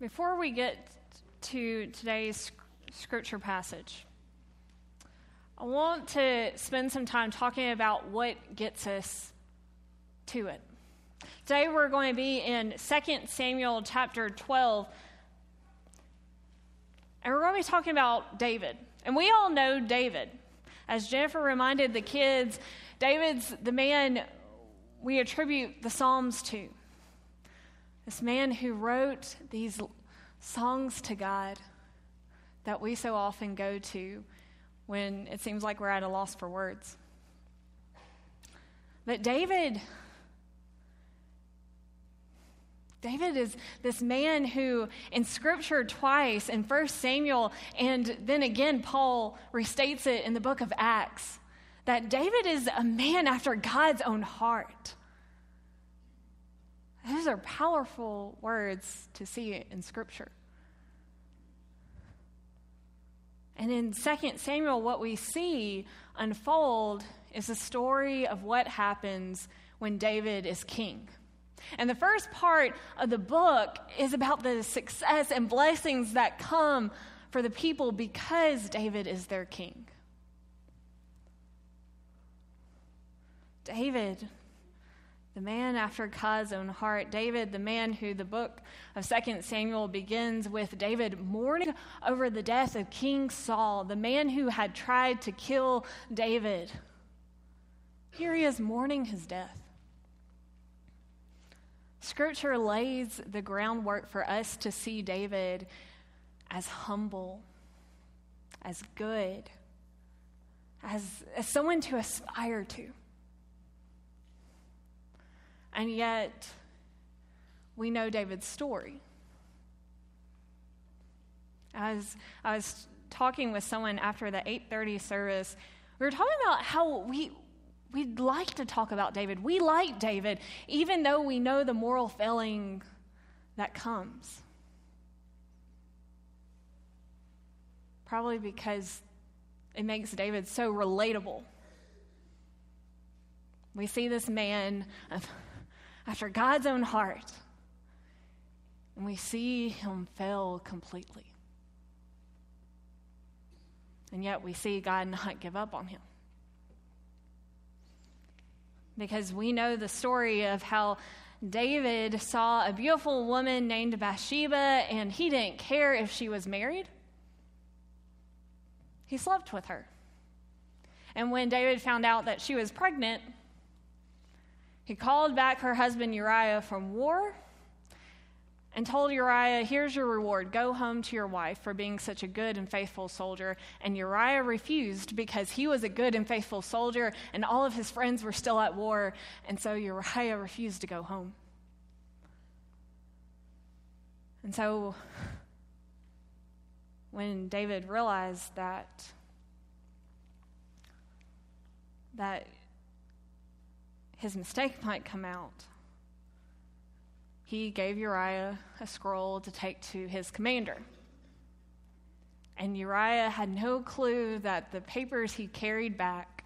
Before we get to today's scripture passage, I want to spend some time talking about what gets us to it. Today we're going to be in 2 Samuel chapter 12, and we're going to be talking about David. And we all know David. As Jennifer reminded the kids, David's the man we attribute the Psalms to. This man who wrote these songs to God that we so often go to when it seems like we're at a loss for words. But David, David is this man who, in Scripture twice, in 1 Samuel, and then again, Paul restates it in the book of Acts, that David is a man after God's own heart. Those are powerful words to see in Scripture. And in 2 Samuel, what we see unfold is a story of what happens when David is king. And the first part of the book is about the success and blessings that come for the people because David is their king. David the man after God's own heart, David, the man who the book of 2 Samuel begins with David mourning over the death of King Saul, the man who had tried to kill David. Here he is mourning his death. Scripture lays the groundwork for us to see David as humble, as good, as, as someone to aspire to. And yet, we know David's story. As I was talking with someone after the 8:30 service, we were talking about how we we'd like to talk about David. We like David, even though we know the moral failing that comes. Probably because it makes David so relatable. We see this man after God's own heart. And we see him fail completely. And yet we see God not give up on him. Because we know the story of how David saw a beautiful woman named Bathsheba, and he didn't care if she was married. He slept with her. And when David found out that she was pregnant, he called back her husband Uriah from war and told Uriah, Here's your reward. Go home to your wife for being such a good and faithful soldier. And Uriah refused because he was a good and faithful soldier, and all of his friends were still at war. And so Uriah refused to go home. And so when David realized that, that his mistake might come out. He gave Uriah a scroll to take to his commander. And Uriah had no clue that the papers he carried back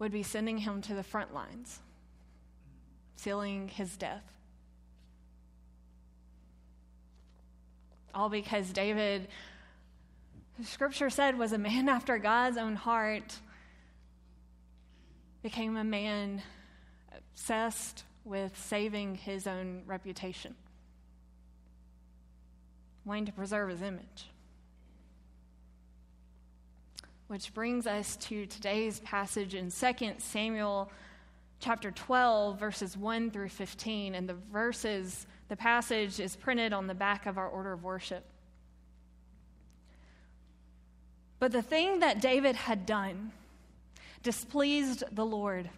would be sending him to the front lines, sealing his death. All because David, scripture said, was a man after God's own heart became a man obsessed with saving his own reputation, wanting to preserve his image. Which brings us to today's passage in 2 Samuel chapter 12, verses 1 through 15. And the verses, the passage is printed on the back of our order of worship. But the thing that David had done, displeased the Lord.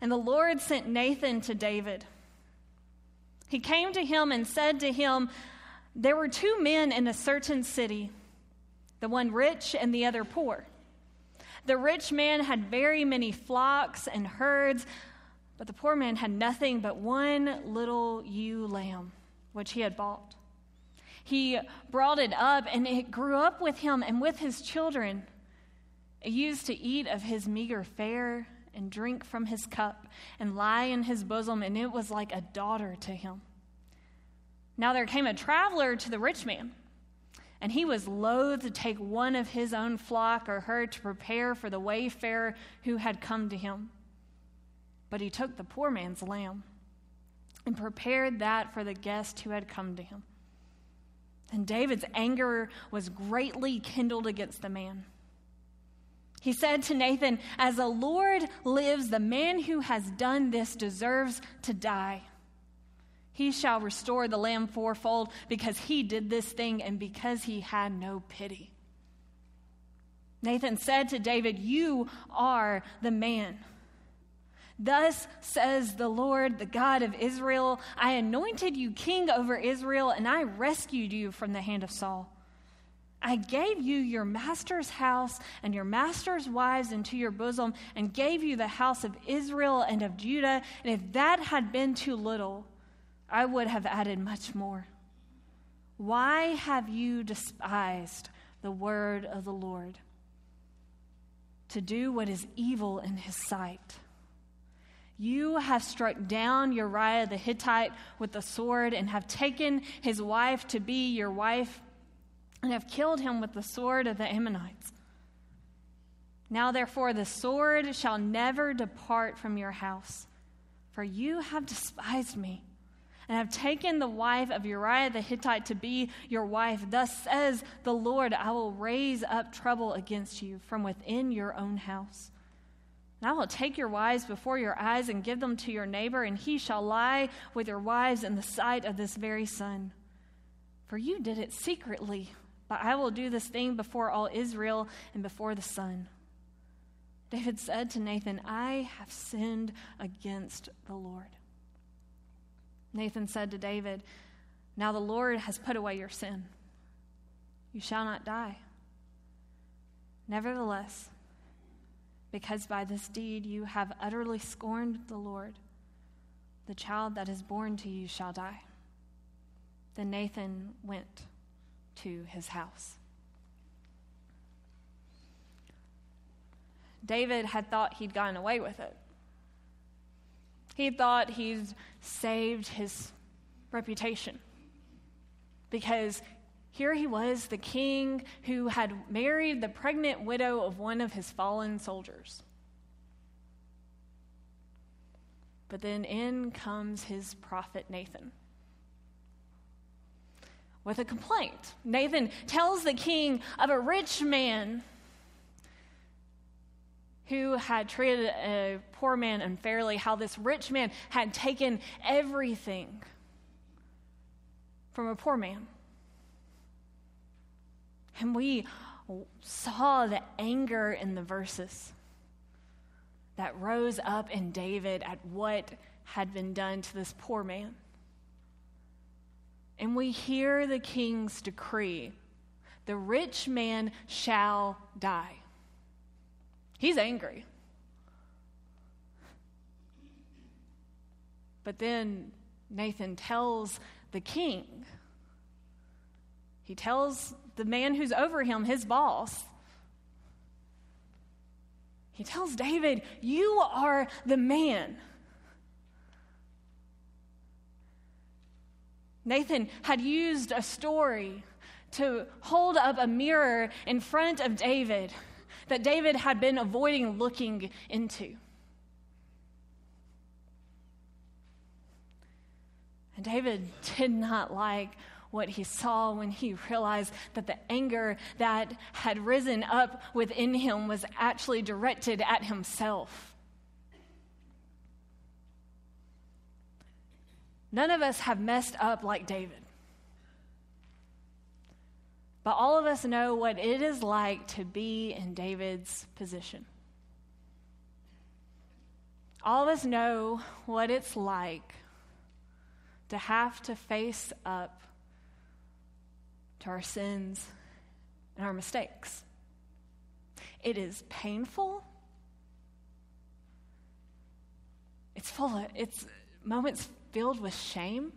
And the Lord sent Nathan to David. He came to him and said to him, There were two men in a certain city, the one rich and the other poor. The rich man had very many flocks and herds, but the poor man had nothing but one little ewe lamb, which he had bought. He brought it up, and it grew up with him and with his children. Used to eat of his meager fare and drink from his cup and lie in his bosom, and it was like a daughter to him. Now there came a traveler to the rich man, and he was loath to take one of his own flock or herd to prepare for the wayfarer who had come to him. But he took the poor man's lamb and prepared that for the guest who had come to him. And David's anger was greatly kindled against the man. He said to Nathan, As the Lord lives, the man who has done this deserves to die. He shall restore the lamb fourfold because he did this thing and because he had no pity. Nathan said to David, You are the man. Thus says the Lord, the God of Israel I anointed you king over Israel, and I rescued you from the hand of Saul. I gave you your master's house and your master's wives into your bosom, and gave you the house of Israel and of Judah. And if that had been too little, I would have added much more. Why have you despised the word of the Lord to do what is evil in his sight? You have struck down Uriah the Hittite with the sword and have taken his wife to be your wife and have killed him with the sword of the Ammonites. Now, therefore, the sword shall never depart from your house, for you have despised me and have taken the wife of Uriah the Hittite to be your wife. Thus says the Lord, I will raise up trouble against you from within your own house. And I will take your wives before your eyes and give them to your neighbor, and he shall lie with your wives in the sight of this very sun. For you did it secretly, but I will do this thing before all Israel and before the sun. David said to Nathan, I have sinned against the Lord. Nathan said to David, Now the Lord has put away your sin. You shall not die. Nevertheless, because by this deed you have utterly scorned the Lord, the child that is born to you shall die. Then Nathan went to his house. David had thought he'd gotten away with it. He thought he'd saved his reputation because here he was, the king who had married the pregnant widow of one of his fallen soldiers. But then in comes his prophet Nathan with a complaint. Nathan tells the king of a rich man who had treated a poor man unfairly, how this rich man had taken everything from a poor man. And we saw the anger in the verses that rose up in David at what had been done to this poor man. And we hear the king's decree the rich man shall die. He's angry. But then Nathan tells the king, he tells the man who's over him, his boss, he tells David, You are the man. Nathan had used a story to hold up a mirror in front of David that David had been avoiding looking into. And David did not like what he saw when he realized that the anger that had risen up within him was actually directed at himself. None of us have messed up like David. But all of us know what it is like to be in David's position. All of us know what it's like to have to face up to our sins and our mistakes. It is painful. It's full of it's moments filled with shame.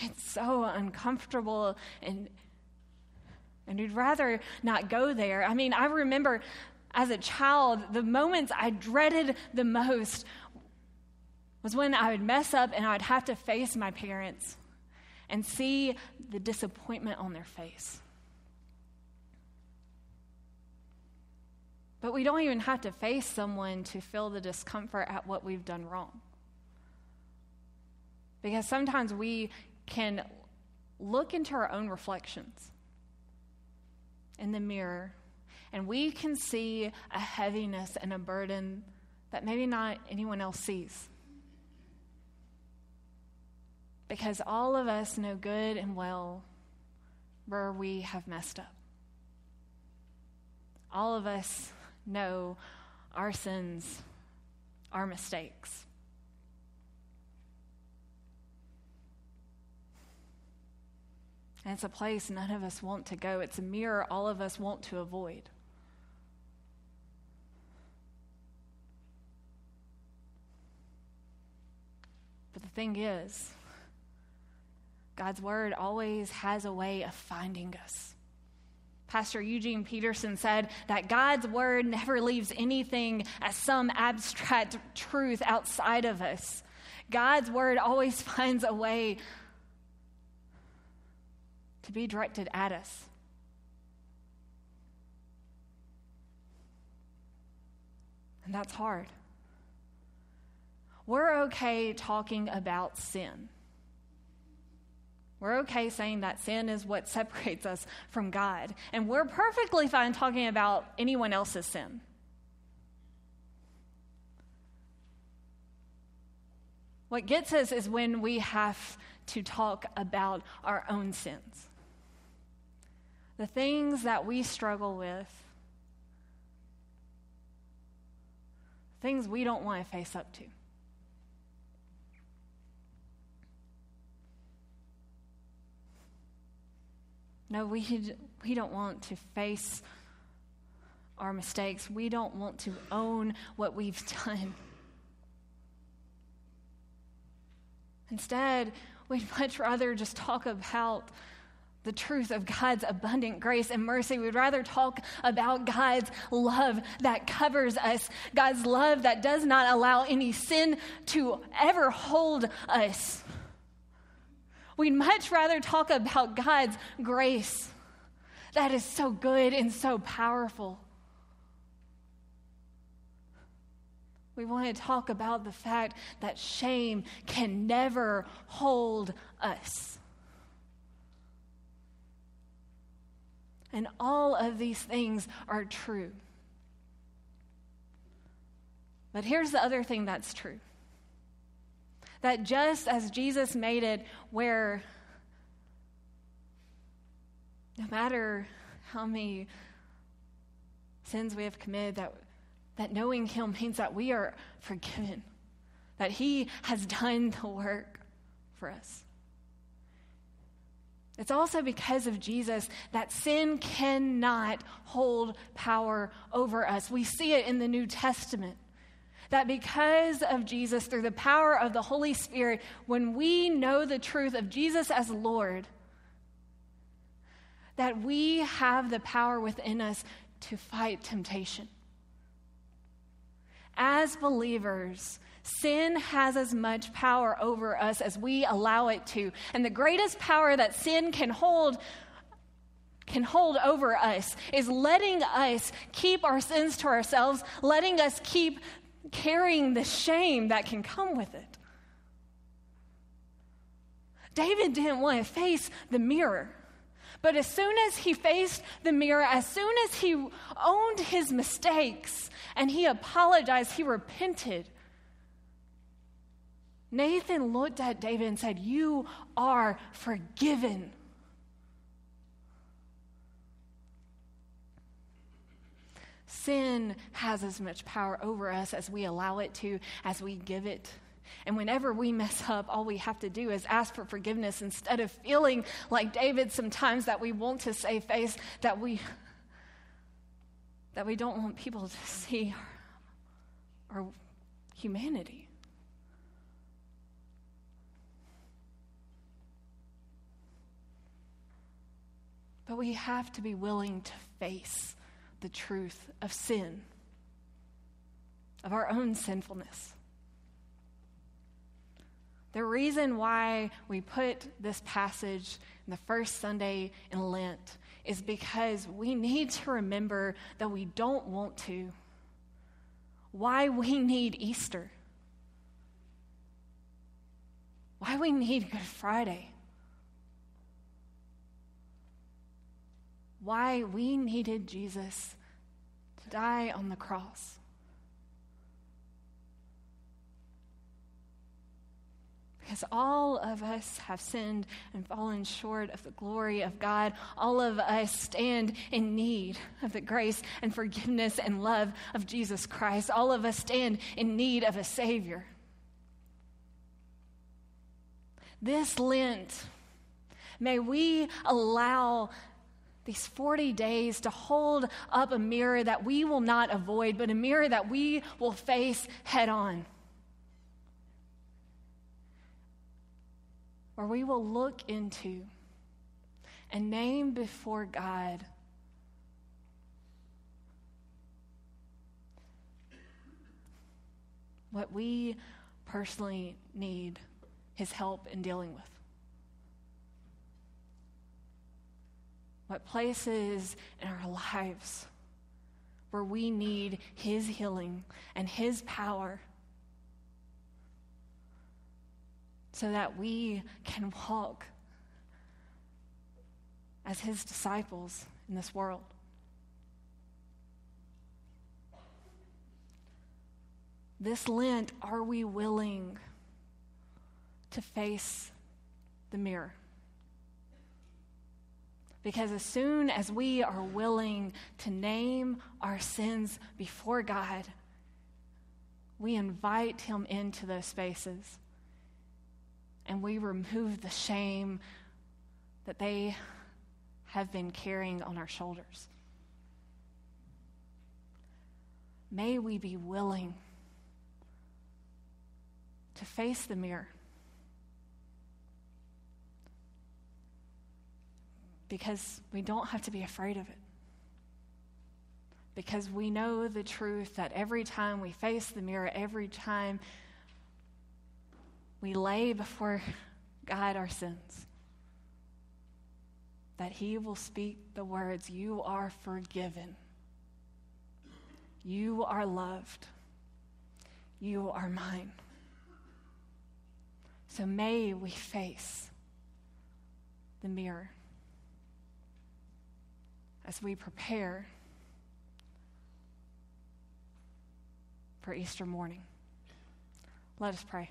It's so uncomfortable and and we'd rather not go there. I mean, I remember as a child, the moments I dreaded the most was when I would mess up and I would have to face my parents and see the disappointment on their face. But we don't even have to face someone to feel the discomfort at what we've done wrong. Because sometimes we can look into our own reflections in the mirror and we can see a heaviness and a burden that maybe not anyone else sees. Because all of us know good and well where we have messed up. All of us know our sins, our mistakes. And it's a place none of us want to go. It's a mirror all of us want to avoid. But the thing is, God's word always has a way of finding us. Pastor Eugene Peterson said that God's word never leaves anything as some abstract truth outside of us. God's word always finds a way to be directed at us. And that's hard. We're okay talking about sin. We're okay saying that sin is what separates us from God. And we're perfectly fine talking about anyone else's sin. What gets us is when we have to talk about our own sins. The things that we struggle with, things we don't want to face up to. No, we, we don't want to face our mistakes. We don't want to own what we've done. Instead, we'd much rather just talk about the truth of God's abundant grace and mercy. We'd rather talk about God's love that covers us, God's love that does not allow any sin to ever hold us. We'd much rather talk about God's grace that is so good and so powerful. We want to talk about the fact that shame can never hold us. And all of these things are true. But here's the other thing that's true that just as Jesus made it, where no matter how many sins we have committed, that, that knowing Him means that we are forgiven, that He has done the work for us. It's also because of Jesus that sin cannot hold power over us. We see it in the New Testament that because of Jesus, through the power of the Holy Spirit, when we know the truth of Jesus as Lord, that we have the power within us to fight temptation. As believers, sin has as much power over us as we allow it to. And the greatest power that sin can hold can hold over us is letting us keep our sins to ourselves, letting us keep carrying the shame that can come with it. David didn't want to face the mirror. But as soon as he faced the mirror, as soon as he owned his mistakes and he apologized, he repented. Nathan looked at David and said, You are forgiven. Sin has as much power over us as we allow it to, as we give it. And whenever we mess up, all we have to do is ask for forgiveness instead of feeling like David sometimes that we want to save face, that we that we don't want people to see our, our humanity. But we have to be willing to face the truth of sin, of our own sinfulness. The reason why we put this passage in the first Sunday in Lent is because we need to remember that we don't want to. Why we need Easter. Why we need Good Friday. Why we needed Jesus to die on the cross. Because all of us have sinned and fallen short of the glory of God. All of us stand in need of the grace and forgiveness and love of Jesus Christ. All of us stand in need of a Savior. This Lent, may we allow these 40 days to hold up a mirror that we will not avoid, but a mirror that we will face head on. where we will look into and name before God what we personally need His help in dealing with. What places in our lives where we need His healing and His power so that we can walk as his disciples in this world. This Lent, are we willing to face the mirror? Because as soon as we are willing to name our sins before God, we invite Him into those spaces and we remove the shame that they have been carrying on our shoulders. May we be willing to face the mirror. Because we don't have to be afraid of it. Because we know the truth that every time we face the mirror, every time we lay before God our sins, that He will speak the words, You are forgiven. You are loved. You are mine. So may we face the mirror as we prepare for Easter morning. Let us pray.